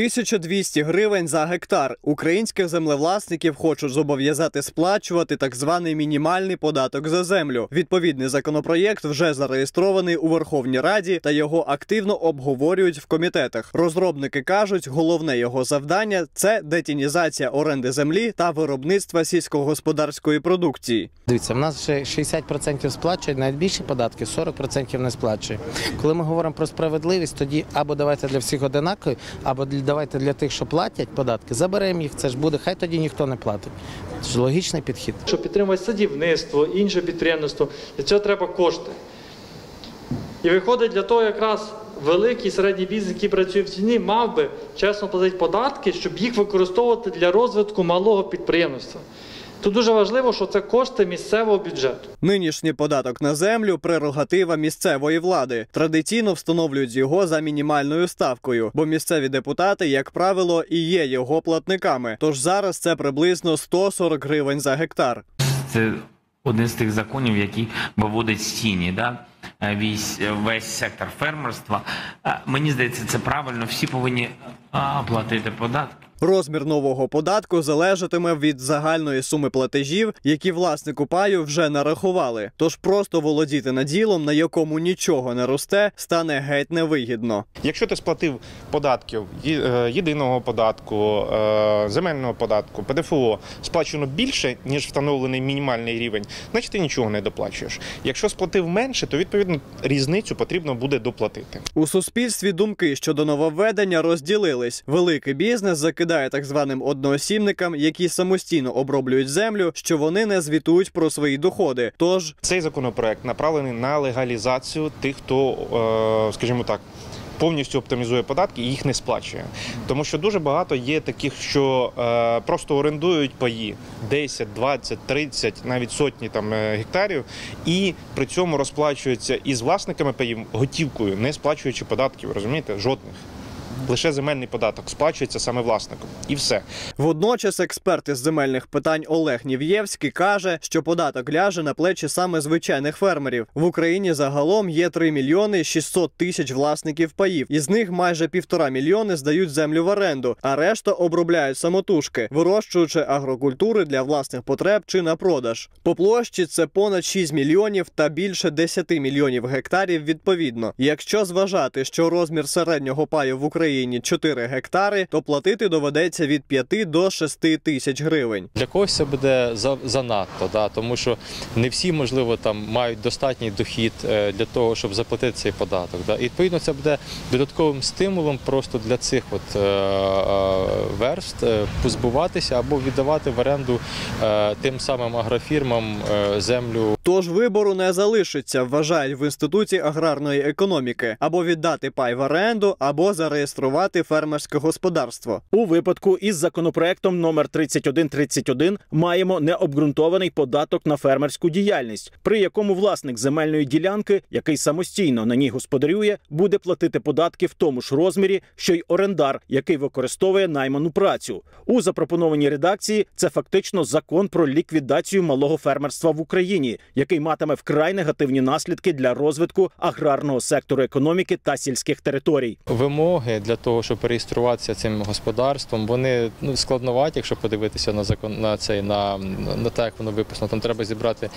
1200 гривень за гектар. Українських землевласників хочуть зобов'язати сплачувати так званий мінімальний податок за землю. Відповідний законопроєкт вже зареєстрований у Верховній Раді та його активно обговорюють в комітетах. Розробники кажуть, головне його завдання це детінізація оренди землі та виробництва сільськогосподарської продукції. Дивіться, в нас ще 60% сплачує, навіть більші податки, 40% не сплачує. Коли ми говоримо про справедливість, тоді або давайте для всіх одинакові, або для- давайте для тих, що платять податки, заберемо їх. Це ж буде, хай тоді ніхто не платить. Це ж логічний підхід. Щоб підтримувати садівництво, інше підприємництво, для цього треба кошти. І виходить, для того якраз великий середній бізнес, який працює в ціні, мав би чесно платити податки, щоб їх використовувати для розвитку малого підприємництва. Тут дуже важливо, що це кошти місцевого бюджету. Нинішній податок на землю прерогатива місцевої влади. Традиційно встановлюють його за мінімальною ставкою, бо місцеві депутати, як правило, і є його платниками. Тож зараз це приблизно 140 гривень за гектар. Це один з тих законів, який виводить з тіні, да? е, весь, весь сектор фермерства. Е, Мені здається, це правильно. Всі повинні платити податки. Розмір нового податку залежатиме від загальної суми платежів, які власнику паю вже нарахували. Тож просто володіти наділом, на якому нічого не росте, стане геть невигідно. Якщо ти сплатив податків е, єдиного податку, е, земельного податку, ПДФО сплачено більше ніж встановлений мінімальний рівень, значить ти нічого не доплачуєш. Якщо сплатив менше, то відповідно різницю потрібно буде доплатити. У суспільстві думки щодо нововведення розділились. Великий бізнес закидає так званим одноосібникам, які самостійно оброблюють землю, що вони не звітують про свої доходи. Тож Цей законопроект направлений на легалізацію тих, хто, е, скажімо так. Повністю оптимізує податки і їх не сплачує, тому що дуже багато є таких, що е, просто орендують паї 10, 20, 30, навіть сотні там е, гектарів, і при цьому розплачуються із власниками паїв готівкою, не сплачуючи податків, розумієте, жодних. Лише земельний податок сплачується саме власником, і все. Водночас експерт із земельних питань Олег Нів'євський каже, що податок ляже на плечі саме звичайних фермерів. В Україні загалом є 3 мільйони 600 тисяч власників паїв. Із них майже півтора мільйони здають землю в оренду, а решта обробляють самотужки, вирощуючи агрокультури для власних потреб чи на продаж. По площі це понад 6 мільйонів та більше 10 мільйонів гектарів відповідно. Якщо зважати, що розмір середнього паю в Україні 4 гектари, то платити доведеться від 5 до 6 тисяч гривень. Для когось це буде за- занадто, да, тому що не всі, можливо, там мають достатній дохід е, для того, щоб заплатити цей податок. Да. І відповідно це буде додатковим стимулом просто для цих от, е, е, верст е, позбуватися або віддавати в оренду е, тим самим агрофірмам е, землю Тож вибору не залишиться, вважають в інституті аграрної економіки, або віддати пай в оренду, або зареєструвати фермерське господарство. У випадку із законопроектом номер 3131 маємо необґрунтований податок на фермерську діяльність, при якому власник земельної ділянки, який самостійно на ній господарює, буде платити податки в тому ж розмірі, що й орендар, який використовує найману працю. У запропонованій редакції це фактично закон про ліквідацію малого фермерства в Україні, який матиме вкрай негативні наслідки для розвитку аграрного сектору економіки та сільських територій. вимоги для того, щоб реєструватися цим господарством, вони ну, складноваті, якщо подивитися на закон на цей на, на те, як воно виписано. Там треба зібрати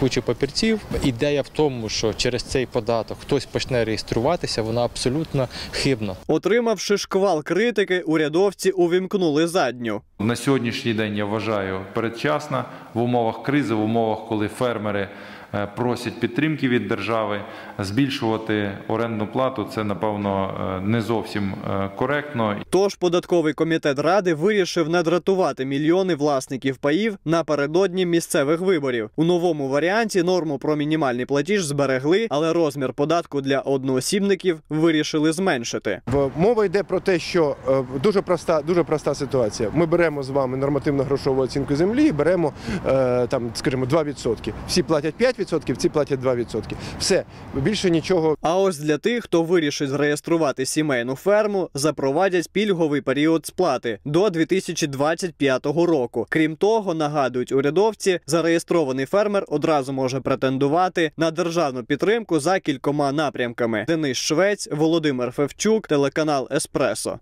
кучу папірців. Ідея в тому, що через цей податок хтось почне реєструватися, вона абсолютно хибна. Отримавши шквал критики, урядовці увімкнули задню. На сьогоднішній день я вважаю передчасно в умовах кризи, в умовах, коли фермери е, просять підтримки від держави, збільшувати орендну плату це напевно е, не зовсім е, коректно. Тож податковий комітет ради вирішив не дратувати мільйони власників паїв напередодні місцевих виборів. У новому варіанті норму про мінімальний платіж зберегли, але розмір податку для одноосібників вирішили зменшити. Мова йде про те, що дуже проста, дуже проста ситуація. Ми беремо з вами нормативно-грошову оцінку землі і беремо е, там, скажімо, 2%. Всі платять 5%, ці платять 2%. Все, більше нічого А ось для тих, хто вирішить зареєструвати сімейну ферму, запровадять пільговий період сплати до 2025 року. Крім того, нагадують урядовці, зареєстрований фермер одразу може претендувати на державну підтримку за кількома напрямками. Денис Швець, Володимир Февчук, телеканал Еспресо.